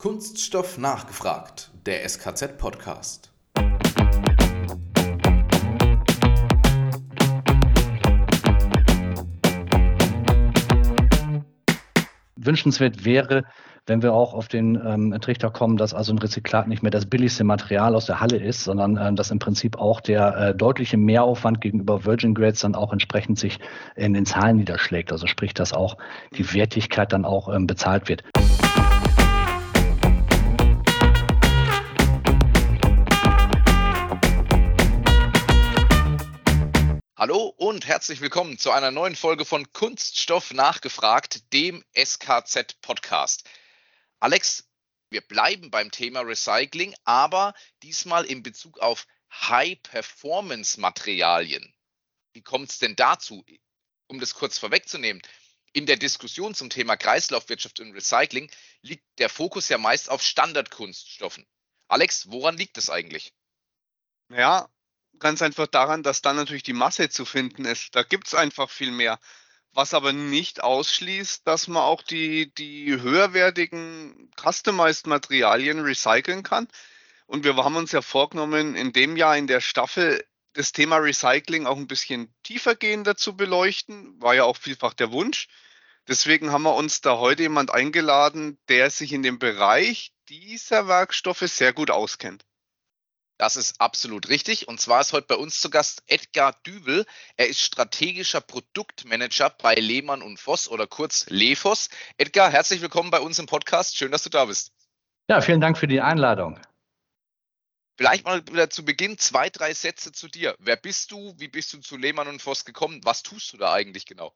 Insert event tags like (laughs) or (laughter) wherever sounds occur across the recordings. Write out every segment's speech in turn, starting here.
Kunststoff nachgefragt, der SKZ-Podcast. Wünschenswert wäre, wenn wir auch auf den ähm, Trichter kommen, dass also ein Rezyklat nicht mehr das billigste Material aus der Halle ist, sondern äh, dass im Prinzip auch der äh, deutliche Mehraufwand gegenüber Virgin Grades dann auch entsprechend sich in den Zahlen niederschlägt. Also sprich, dass auch die Wertigkeit dann auch ähm, bezahlt wird. Hallo und herzlich willkommen zu einer neuen Folge von Kunststoff nachgefragt, dem SKZ Podcast. Alex, wir bleiben beim Thema Recycling, aber diesmal in Bezug auf High-Performance-Materialien. Wie kommt es denn dazu? Um das kurz vorwegzunehmen, in der Diskussion zum Thema Kreislaufwirtschaft und Recycling liegt der Fokus ja meist auf Standardkunststoffen. Alex, woran liegt es eigentlich? Ja, ganz einfach daran, dass dann natürlich die Masse zu finden ist. Da gibt es einfach viel mehr. Was aber nicht ausschließt, dass man auch die, die höherwertigen Customized Materialien recyceln kann. Und wir haben uns ja vorgenommen, in dem Jahr in der Staffel das Thema Recycling auch ein bisschen tiefergehender zu beleuchten. War ja auch vielfach der Wunsch. Deswegen haben wir uns da heute jemand eingeladen, der sich in dem Bereich dieser Werkstoffe sehr gut auskennt. Das ist absolut richtig. Und zwar ist heute bei uns zu Gast Edgar Dübel. Er ist strategischer Produktmanager bei Lehmann und Voss oder kurz Lefos. Edgar, herzlich willkommen bei uns im Podcast. Schön, dass du da bist. Ja, vielen Dank für die Einladung. Vielleicht mal wieder zu Beginn zwei, drei Sätze zu dir. Wer bist du? Wie bist du zu Lehmann und Voss gekommen? Was tust du da eigentlich genau?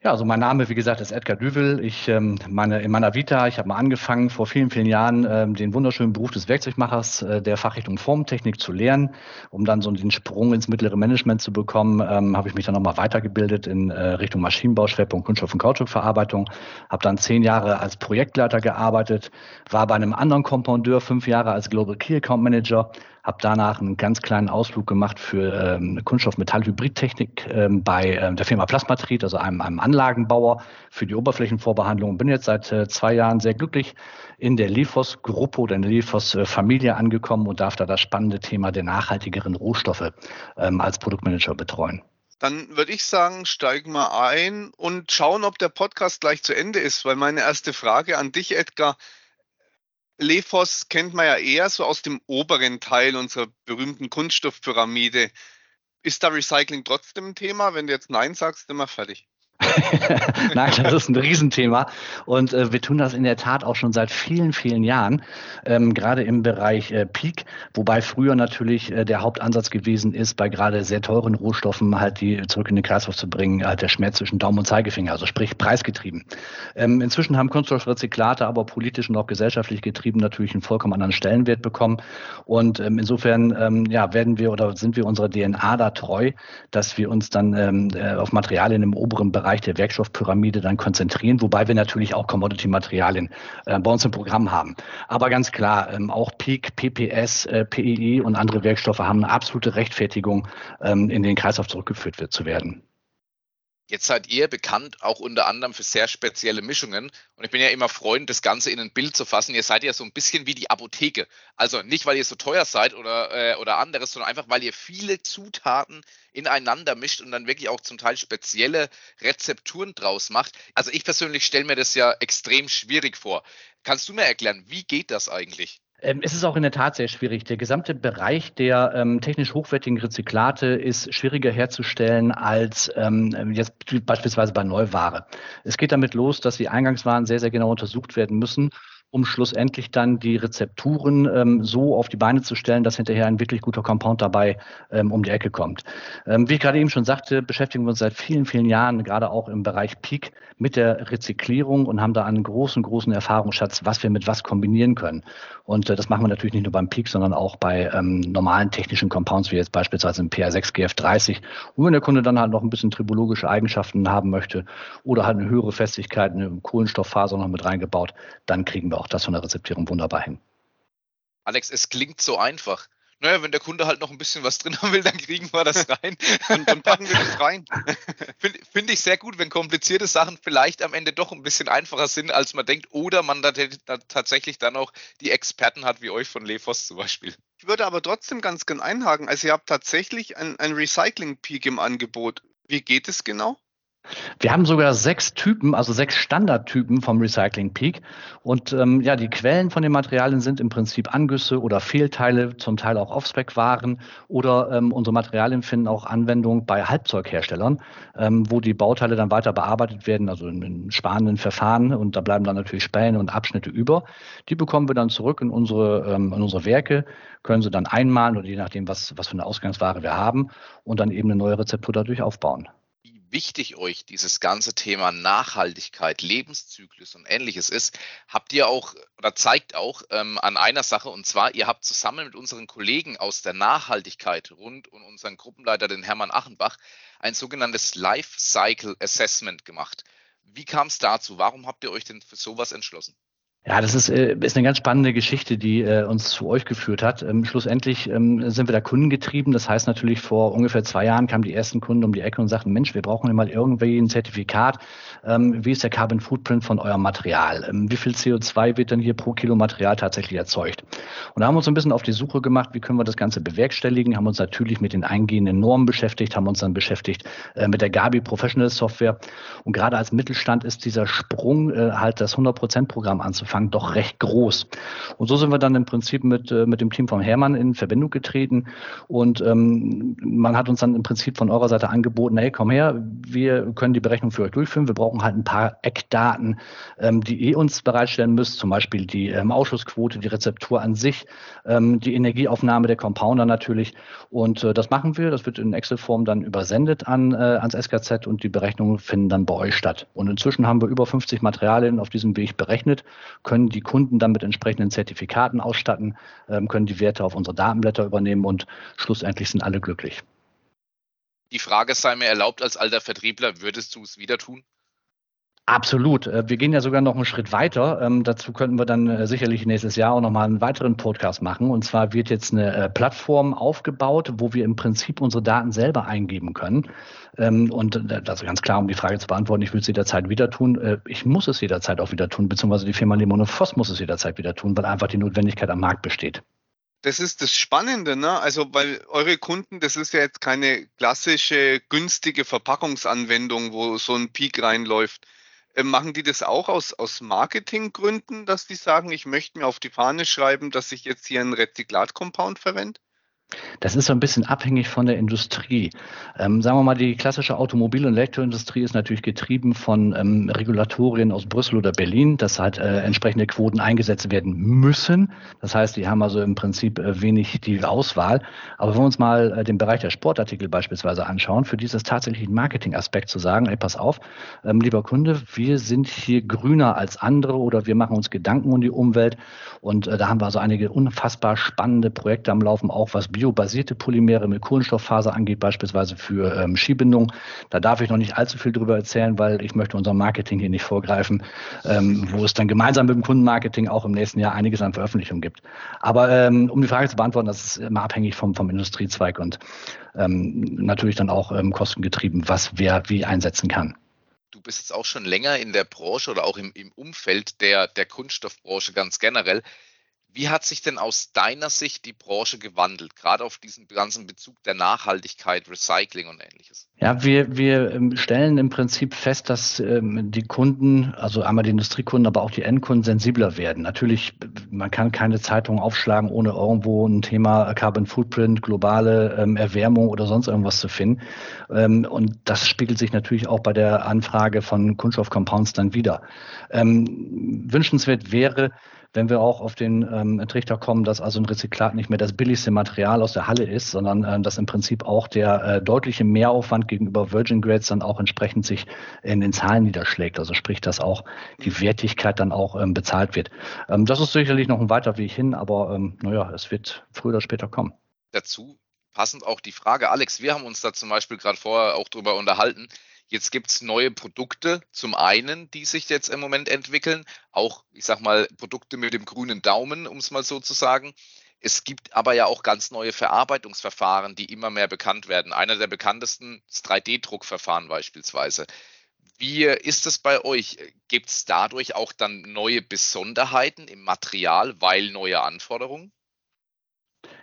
Ja, also mein Name, wie gesagt, ist Edgar Düvel. Ich ähm, meine in meiner Vita, ich habe mal angefangen vor vielen, vielen Jahren ähm, den wunderschönen Beruf des Werkzeugmachers äh, der Fachrichtung Formtechnik zu lernen, um dann so den Sprung ins mittlere Management zu bekommen. Ähm, habe ich mich dann nochmal weitergebildet in äh, Richtung Maschinenbau, Schwerpunkt Kunststoff- und Kautschukverarbeitung. Habe dann zehn Jahre als Projektleiter gearbeitet, war bei einem anderen Compoundeur fünf Jahre als Global Key Account Manager, habe danach einen ganz kleinen Ausflug gemacht für ähm, Kunststoff-Metall-Hybridtechnik ähm, bei ähm, der Firma Plasmatrit, also einem, einem Anlagenbauer für die Oberflächenvorbehandlung. Bin jetzt seit äh, zwei Jahren sehr glücklich in der Lifos-Gruppe oder in der Lifos-Familie angekommen und darf da das spannende Thema der nachhaltigeren Rohstoffe ähm, als Produktmanager betreuen. Dann würde ich sagen, steigen wir ein und schauen, ob der Podcast gleich zu Ende ist, weil meine erste Frage an dich, Edgar, Lefos kennt man ja eher so aus dem oberen Teil unserer berühmten Kunststoffpyramide. Ist da Recycling trotzdem ein Thema? Wenn du jetzt Nein sagst, sind wir fertig. (laughs) Nein, das ist ein Riesenthema. Und äh, wir tun das in der Tat auch schon seit vielen, vielen Jahren, ähm, gerade im Bereich äh, Peak, wobei früher natürlich äh, der Hauptansatz gewesen ist, bei gerade sehr teuren Rohstoffen halt die zurück in den Kreislauf zu bringen, halt der Schmerz zwischen Daumen und Zeigefinger, also sprich preisgetrieben. Ähm, inzwischen haben Kunststoffrezyklate aber politisch und auch gesellschaftlich getrieben natürlich einen vollkommen anderen Stellenwert bekommen. Und ähm, insofern ähm, ja, werden wir oder sind wir unserer DNA da treu, dass wir uns dann ähm, äh, auf Materialien im oberen Bereich Bereich der Werkstoffpyramide dann konzentrieren, wobei wir natürlich auch Commodity-Materialien äh, bei uns im Programm haben. Aber ganz klar, ähm, auch PEEK, PPS, äh, PEE und andere Werkstoffe haben eine absolute Rechtfertigung, ähm, in den Kreislauf zurückgeführt wird, zu werden. Jetzt seid ihr bekannt auch unter anderem für sehr spezielle Mischungen. Und ich bin ja immer Freund, das Ganze in ein Bild zu fassen. Ihr seid ja so ein bisschen wie die Apotheke. Also nicht, weil ihr so teuer seid oder, äh, oder anderes, sondern einfach, weil ihr viele Zutaten ineinander mischt und dann wirklich auch zum Teil spezielle Rezepturen draus macht. Also ich persönlich stelle mir das ja extrem schwierig vor. Kannst du mir erklären, wie geht das eigentlich? Ähm, es ist auch in der Tat sehr schwierig. Der gesamte Bereich der ähm, technisch hochwertigen Rezyklate ist schwieriger herzustellen als ähm, jetzt beispielsweise bei Neuware. Es geht damit los, dass die Eingangswaren sehr, sehr genau untersucht werden müssen um schlussendlich dann die Rezepturen ähm, so auf die Beine zu stellen, dass hinterher ein wirklich guter Compound dabei ähm, um die Ecke kommt. Ähm, wie ich gerade eben schon sagte, beschäftigen wir uns seit vielen, vielen Jahren, gerade auch im Bereich Peak, mit der Rezyklierung und haben da einen großen, großen Erfahrungsschatz, was wir mit was kombinieren können. Und äh, das machen wir natürlich nicht nur beim Peak, sondern auch bei ähm, normalen technischen Compounds, wie jetzt beispielsweise im PR6 GF30. Und wenn der Kunde dann halt noch ein bisschen tribologische Eigenschaften haben möchte oder halt eine höhere Festigkeit, eine Kohlenstofffaser noch mit reingebaut, dann kriegen wir auch das von der Rezeptierung wunderbar hin. Alex, es klingt so einfach. naja, wenn der Kunde halt noch ein bisschen was drin haben will, dann kriegen wir das rein. (laughs) Und dann packen wir das rein. (laughs) Finde find ich sehr gut, wenn komplizierte Sachen vielleicht am Ende doch ein bisschen einfacher sind, als man denkt, oder man da, da tatsächlich dann auch die Experten hat, wie euch von Lefos zum Beispiel. Ich würde aber trotzdem ganz gern einhaken. Also ihr habt tatsächlich ein, ein Recycling-Peak im Angebot. Wie geht es genau? Wir haben sogar sechs Typen, also sechs Standardtypen vom Recycling Peak. Und ähm, ja, die Quellen von den Materialien sind im Prinzip Angüsse oder Fehlteile, zum Teil auch Off-Spec-Waren oder ähm, unsere Materialien finden auch Anwendung bei Halbzeugherstellern, ähm, wo die Bauteile dann weiter bearbeitet werden, also in, in sparenden Verfahren. Und da bleiben dann natürlich Späne und Abschnitte über. Die bekommen wir dann zurück in unsere, ähm, in unsere Werke, können sie dann einmalen oder je nachdem, was, was für eine Ausgangsware wir haben und dann eben eine neue Rezeptur dadurch aufbauen wichtig euch dieses ganze Thema Nachhaltigkeit, Lebenszyklus und ähnliches ist, habt ihr auch oder zeigt auch ähm, an einer Sache und zwar, ihr habt zusammen mit unseren Kollegen aus der Nachhaltigkeit rund um unseren Gruppenleiter, den Hermann Achenbach, ein sogenanntes Life Cycle Assessment gemacht. Wie kam es dazu? Warum habt ihr euch denn für sowas entschlossen? Ja, das ist, äh, ist eine ganz spannende Geschichte, die äh, uns zu euch geführt hat. Ähm, schlussendlich ähm, sind wir da kundengetrieben. Das heißt natürlich, vor ungefähr zwei Jahren kamen die ersten Kunden um die Ecke und sagten, Mensch, wir brauchen mal irgendwie ein Zertifikat. Ähm, wie ist der Carbon Footprint von eurem Material? Wie viel CO2 wird denn hier pro Kilo Material tatsächlich erzeugt? Und da haben wir uns ein bisschen auf die Suche gemacht, wie können wir das Ganze bewerkstelligen, haben uns natürlich mit den eingehenden Normen beschäftigt, haben uns dann beschäftigt äh, mit der Gabi Professional Software. Und gerade als Mittelstand ist dieser Sprung, halt das 100%-Programm anzufangen Umfang doch recht groß. Und so sind wir dann im Prinzip mit, äh, mit dem Team von Hermann in Verbindung getreten. Und ähm, man hat uns dann im Prinzip von eurer Seite angeboten, hey, komm her, wir können die Berechnung für euch durchführen, wir brauchen halt ein paar Eckdaten, ähm, die ihr uns bereitstellen müsst, zum Beispiel die ähm, Ausschussquote, die Rezeptur an sich, ähm, die Energieaufnahme der Compounder natürlich. Und äh, das machen wir, das wird in Excel-Form dann übersendet an, äh, ans SKZ und die Berechnungen finden dann bei euch statt. Und inzwischen haben wir über 50 Materialien auf diesem Weg berechnet, können die Kunden dann mit entsprechenden Zertifikaten ausstatten, ähm, können die Werte auf unsere Datenblätter übernehmen und schlussendlich sind alle glücklich. Die Frage sei mir erlaubt, als alter Vertriebler, würdest du es wieder tun? Absolut. Äh, wir gehen ja sogar noch einen Schritt weiter. Ähm, dazu könnten wir dann äh, sicherlich nächstes Jahr auch nochmal einen weiteren Podcast machen. Und zwar wird jetzt eine äh, Plattform aufgebaut, wo wir im Prinzip unsere Daten selber eingeben können. Ähm, und das ist ganz klar, um die Frage zu beantworten, ich will es jederzeit wieder tun. Ich muss es jederzeit auch wieder tun, beziehungsweise die Firma Limon Voss muss es jederzeit wieder tun, weil einfach die Notwendigkeit am Markt besteht. Das ist das Spannende, ne? Also, weil eure Kunden, das ist ja jetzt keine klassische günstige Verpackungsanwendung, wo so ein Peak reinläuft machen die das auch aus, aus Marketinggründen, dass die sagen, ich möchte mir auf die Fahne schreiben, dass ich jetzt hier einen Rezyklat-Compound verwende? Das ist so ein bisschen abhängig von der Industrie. Ähm, sagen wir mal, die klassische Automobil- und Elektroindustrie ist natürlich getrieben von ähm, Regulatorien aus Brüssel oder Berlin, dass halt äh, entsprechende Quoten eingesetzt werden müssen. Das heißt, die haben also im Prinzip äh, wenig die Auswahl. Aber wenn wir uns mal äh, den Bereich der Sportartikel beispielsweise anschauen, für dieses tatsächlich Marketing-Aspekt zu sagen, ey, pass auf, ähm, lieber Kunde, wir sind hier grüner als andere oder wir machen uns Gedanken um die Umwelt. Und äh, da haben wir also einige unfassbar spannende Projekte am Laufen, auch was biobasierte Polymere mit Kohlenstofffaser angeht, beispielsweise für ähm, Skibindung. Da darf ich noch nicht allzu viel drüber erzählen, weil ich möchte unserem Marketing hier nicht vorgreifen, ähm, wo es dann gemeinsam mit dem Kundenmarketing auch im nächsten Jahr einiges an Veröffentlichungen gibt. Aber ähm, um die Frage zu beantworten, das ist immer abhängig vom, vom Industriezweig und ähm, natürlich dann auch ähm, kostengetrieben, was wer wie einsetzen kann du bist jetzt auch schon länger in der Branche oder auch im, im Umfeld der, der Kunststoffbranche ganz generell. Wie hat sich denn aus deiner Sicht die Branche gewandelt, gerade auf diesen ganzen Bezug der Nachhaltigkeit, Recycling und ähnliches? Ja, wir, wir ähm, stellen im Prinzip fest, dass ähm, die Kunden, also einmal die Industriekunden, aber auch die Endkunden sensibler werden. Natürlich, man kann keine Zeitung aufschlagen, ohne irgendwo ein Thema Carbon Footprint, globale ähm, Erwärmung oder sonst irgendwas zu finden. und das spiegelt sich natürlich auch bei der Anfrage von Kunststoffcompounds dann wieder. wünschenswert wäre, wenn wir auch auf den ähm, Trichter kommen, dass also ein Rezyklat nicht mehr das billigste Material aus der Halle ist, sondern äh, dass im Prinzip auch der äh, deutliche Mehraufwand gegenüber Virgin Grades dann auch entsprechend sich in den Zahlen niederschlägt. Also sprich, dass auch die Wertigkeit dann auch ähm, bezahlt wird. Ähm, das ist sicherlich noch ein weiter Weg hin, aber ähm, naja, es wird früher oder später kommen. Dazu passend auch die Frage, Alex, wir haben uns da zum Beispiel gerade vorher auch drüber unterhalten. Jetzt gibt es neue Produkte, zum einen, die sich jetzt im Moment entwickeln, auch, ich sag mal, Produkte mit dem grünen Daumen, um es mal so zu sagen. Es gibt aber ja auch ganz neue Verarbeitungsverfahren, die immer mehr bekannt werden. Einer der bekanntesten ist 3D-Druckverfahren beispielsweise. Wie ist es bei euch? Gibt es dadurch auch dann neue Besonderheiten im Material, weil neue Anforderungen?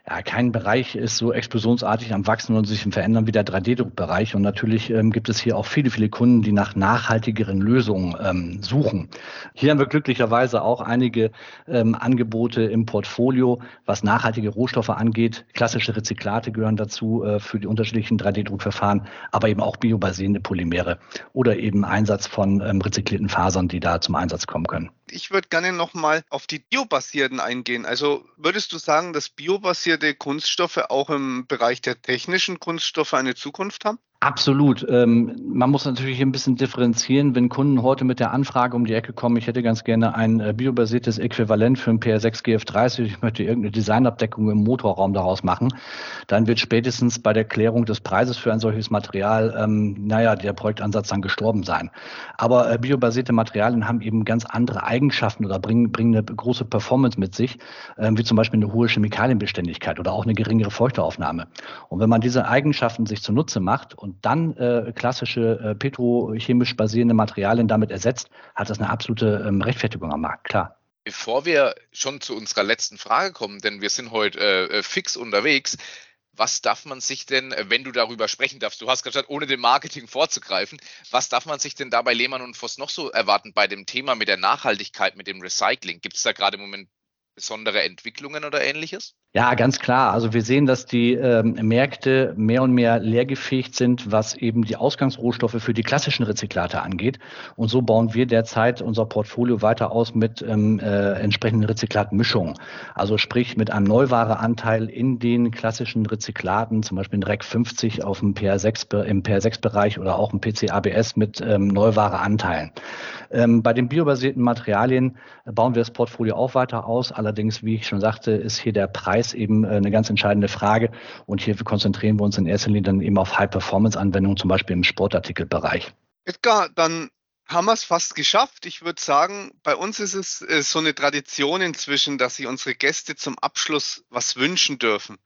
Ja, kein Bereich ist so explosionsartig am Wachsen und sich im Verändern wie der 3D-Druckbereich. Und natürlich ähm, gibt es hier auch viele, viele Kunden, die nach nachhaltigeren Lösungen ähm, suchen. Hier haben wir glücklicherweise auch einige ähm, Angebote im Portfolio, was nachhaltige Rohstoffe angeht. Klassische Rezyklate gehören dazu äh, für die unterschiedlichen 3D-Druckverfahren, aber eben auch biobasierende Polymere oder eben Einsatz von ähm, rezyklierten Fasern, die da zum Einsatz kommen können. Ich würde gerne nochmal auf die biobasierten eingehen. Also würdest du sagen, dass biobasierte Kunststoffe auch im Bereich der technischen Kunststoffe eine Zukunft haben? Absolut. Ähm, man muss natürlich ein bisschen differenzieren, wenn Kunden heute mit der Anfrage um die Ecke kommen, ich hätte ganz gerne ein äh, biobasiertes Äquivalent für ein PR6 GF30, ich möchte irgendeine Designabdeckung im Motorraum daraus machen, dann wird spätestens bei der Klärung des Preises für ein solches Material, ähm, naja, der Projektansatz dann gestorben sein. Aber äh, biobasierte Materialien haben eben ganz andere Eigenschaften oder bringen, bringen eine große Performance mit sich, äh, wie zum Beispiel eine hohe Chemikalienbeständigkeit oder auch eine geringere Feuchteaufnahme. Und wenn man diese Eigenschaften sich zunutze macht und dann äh, klassische äh, petrochemisch basierende Materialien damit ersetzt, hat das eine absolute ähm, Rechtfertigung am Markt, klar. Bevor wir schon zu unserer letzten Frage kommen, denn wir sind heute äh, fix unterwegs, was darf man sich denn, äh, wenn du darüber sprechen darfst, du hast gesagt, ohne dem Marketing vorzugreifen, was darf man sich denn da bei Lehmann und Voss noch so erwarten bei dem Thema mit der Nachhaltigkeit, mit dem Recycling? Gibt es da gerade im Moment besondere Entwicklungen oder ähnliches? Ja, ganz klar. Also wir sehen, dass die ähm, Märkte mehr und mehr leergefähigt sind, was eben die Ausgangsrohstoffe für die klassischen Rezyklate angeht. Und so bauen wir derzeit unser Portfolio weiter aus mit ähm, äh, entsprechenden Rezyklatmischungen. Also sprich mit einem Neuwareanteil in den klassischen Rezyklaten, zum Beispiel in REC 50 auf dem PR6 im PR6-Bereich oder auch im PC-ABS mit ähm, Neuwareanteilen. Ähm, bei den biobasierten Materialien bauen wir das Portfolio auch weiter aus. Allerdings, wie ich schon sagte, ist hier der Preis Preis eben äh, eine ganz entscheidende Frage. Und hier konzentrieren wir uns in erster Linie dann eben auf High-Performance-Anwendungen, zum Beispiel im Sportartikelbereich. Edgar, dann haben wir es fast geschafft. Ich würde sagen, bei uns ist es äh, so eine Tradition inzwischen, dass sich unsere Gäste zum Abschluss was wünschen dürfen.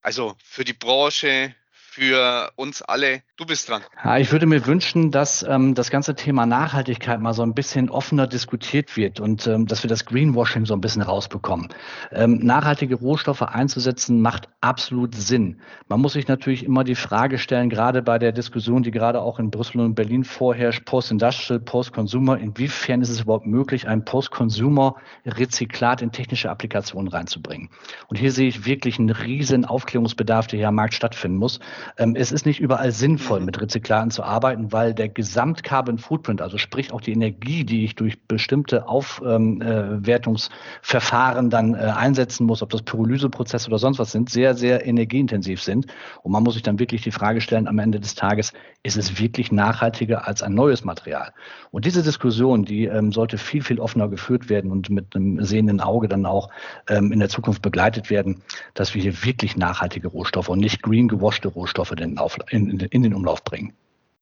Also für die Branche, für uns alle. Du bist dran. Ja, ich würde mir wünschen, dass ähm, das ganze Thema Nachhaltigkeit mal so ein bisschen offener diskutiert wird und ähm, dass wir das Greenwashing so ein bisschen rausbekommen. Ähm, nachhaltige Rohstoffe einzusetzen macht absolut Sinn. Man muss sich natürlich immer die Frage stellen, gerade bei der Diskussion, die gerade auch in Brüssel und Berlin vorherrscht, Post-Industrial, Post-Consumer, inwiefern ist es überhaupt möglich, ein Post-Consumer-Rezyklat in technische Applikationen reinzubringen? Und hier sehe ich wirklich einen riesen Aufklärungsbedarf, der hier am Markt stattfinden muss. Ähm, es ist nicht überall sinnvoll, mhm. mit Rezyklaten zu arbeiten, weil der Gesamt-Carbon Footprint, also sprich auch die Energie, die ich durch bestimmte Aufwertungsverfahren ähm, äh, dann äh, einsetzen muss, ob das Pyrolyseprozesse oder sonst was sind, sehr, sehr energieintensiv sind. Und man muss sich dann wirklich die Frage stellen, am Ende des Tages, ist es wirklich nachhaltiger als ein neues Material? Und diese Diskussion, die ähm, sollte viel, viel offener geführt werden und mit einem sehenden Auge dann auch in der Zukunft begleitet werden, dass wir hier wirklich nachhaltige Rohstoffe und nicht green gewaschte Rohstoffe Rohstoffe in, den Umlauf bringen.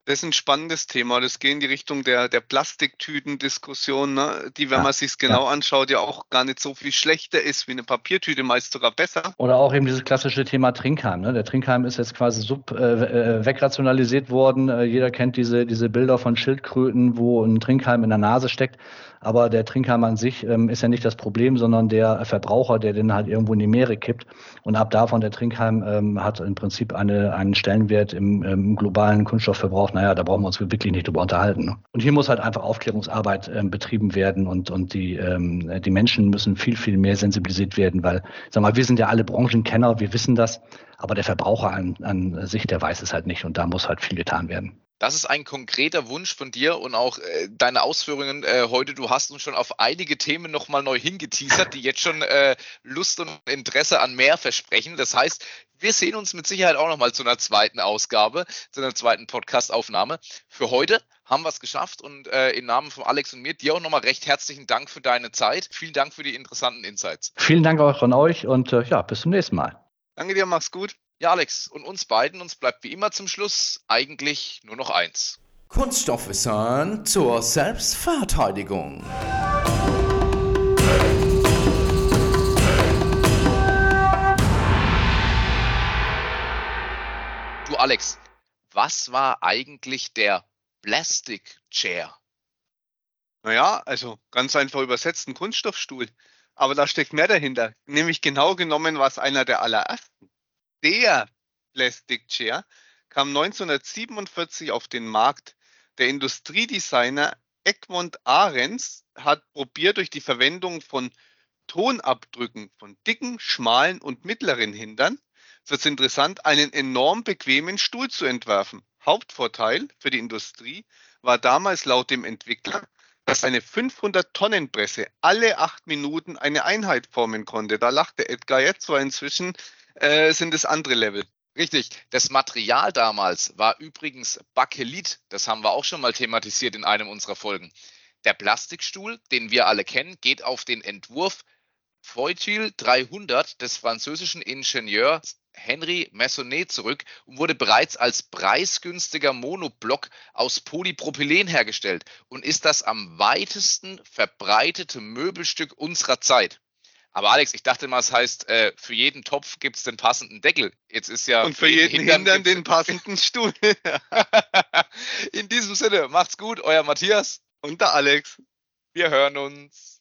Das ist ein spannendes Thema. Das geht in die Richtung der, der Plastiktüten-Diskussion, ne? die, wenn ja, man sich genau ja. anschaut, ja auch gar nicht so viel schlechter ist wie eine Papiertüte, meist sogar besser. Oder auch eben dieses klassische Thema Trinkheim. Ne? Der Trinkheim ist jetzt quasi sub, äh, äh, wegrationalisiert worden. Äh, jeder kennt diese, diese Bilder von Schildkröten, wo ein Trinkheim in der Nase steckt. Aber der Trinkheim an sich ähm, ist ja nicht das Problem, sondern der Verbraucher, der den halt irgendwo in die Meere kippt. Und ab davon der Trinkheim ähm, hat im Prinzip eine, einen Stellenwert im, im globalen Kunststoffverbrauch. Naja, da brauchen wir uns wirklich nicht drüber unterhalten. Ne? Und hier muss halt einfach Aufklärungsarbeit ähm, betrieben werden und, und die, ähm, die Menschen müssen viel, viel mehr sensibilisiert werden, weil, sag mal, wir sind ja alle Branchenkenner, wir wissen das, aber der Verbraucher an, an sich, der weiß es halt nicht und da muss halt viel getan werden. Das ist ein konkreter Wunsch von dir und auch äh, deine Ausführungen äh, heute. Du hast uns schon auf einige Themen nochmal neu hingeteasert, die jetzt schon äh, Lust und Interesse an mehr versprechen. Das heißt, wir sehen uns mit Sicherheit auch nochmal zu einer zweiten Ausgabe, zu einer zweiten Podcast-Aufnahme. Für heute haben wir es geschafft und äh, im Namen von Alex und mir dir auch nochmal recht herzlichen Dank für deine Zeit. Vielen Dank für die interessanten Insights. Vielen Dank auch von euch und äh, ja, bis zum nächsten Mal. Danke dir, mach's gut. Ja, Alex, und uns beiden, uns bleibt wie immer zum Schluss eigentlich nur noch eins. Kunststoffwissern zur Selbstverteidigung. Du Alex, was war eigentlich der Plastic Chair? Naja, also ganz einfach übersetzt ein Kunststoffstuhl. Aber da steckt mehr dahinter. Nämlich genau genommen war es einer der allerersten. Der Plastic Chair kam 1947 auf den Markt. Der Industriedesigner Egmont Ahrens hat probiert, durch die Verwendung von Tonabdrücken von dicken, schmalen und mittleren Hindern, wird es interessant, einen enorm bequemen Stuhl zu entwerfen. Hauptvorteil für die Industrie war damals laut dem Entwickler, dass eine 500-Tonnen-Presse alle acht Minuten eine Einheit formen konnte. Da lachte Edgar jetzt, weil inzwischen äh, sind es andere Level. Richtig. Das Material damals war übrigens Bakelit. Das haben wir auch schon mal thematisiert in einem unserer Folgen. Der Plastikstuhl, den wir alle kennen, geht auf den Entwurf Feutil 300 des französischen Ingenieurs Henri Maisonnet zurück und wurde bereits als preisgünstiger Monoblock aus Polypropylen hergestellt und ist das am weitesten verbreitete Möbelstück unserer Zeit. Aber Alex, ich dachte mal, es heißt, äh, für jeden Topf gibt es den passenden Deckel. Jetzt ist ja. Und für, jeden Hintern, Hintern den passenden Stuhl. (laughs) In diesem Sinne, macht's gut, euer Matthias. Und der Alex. Wir hören uns.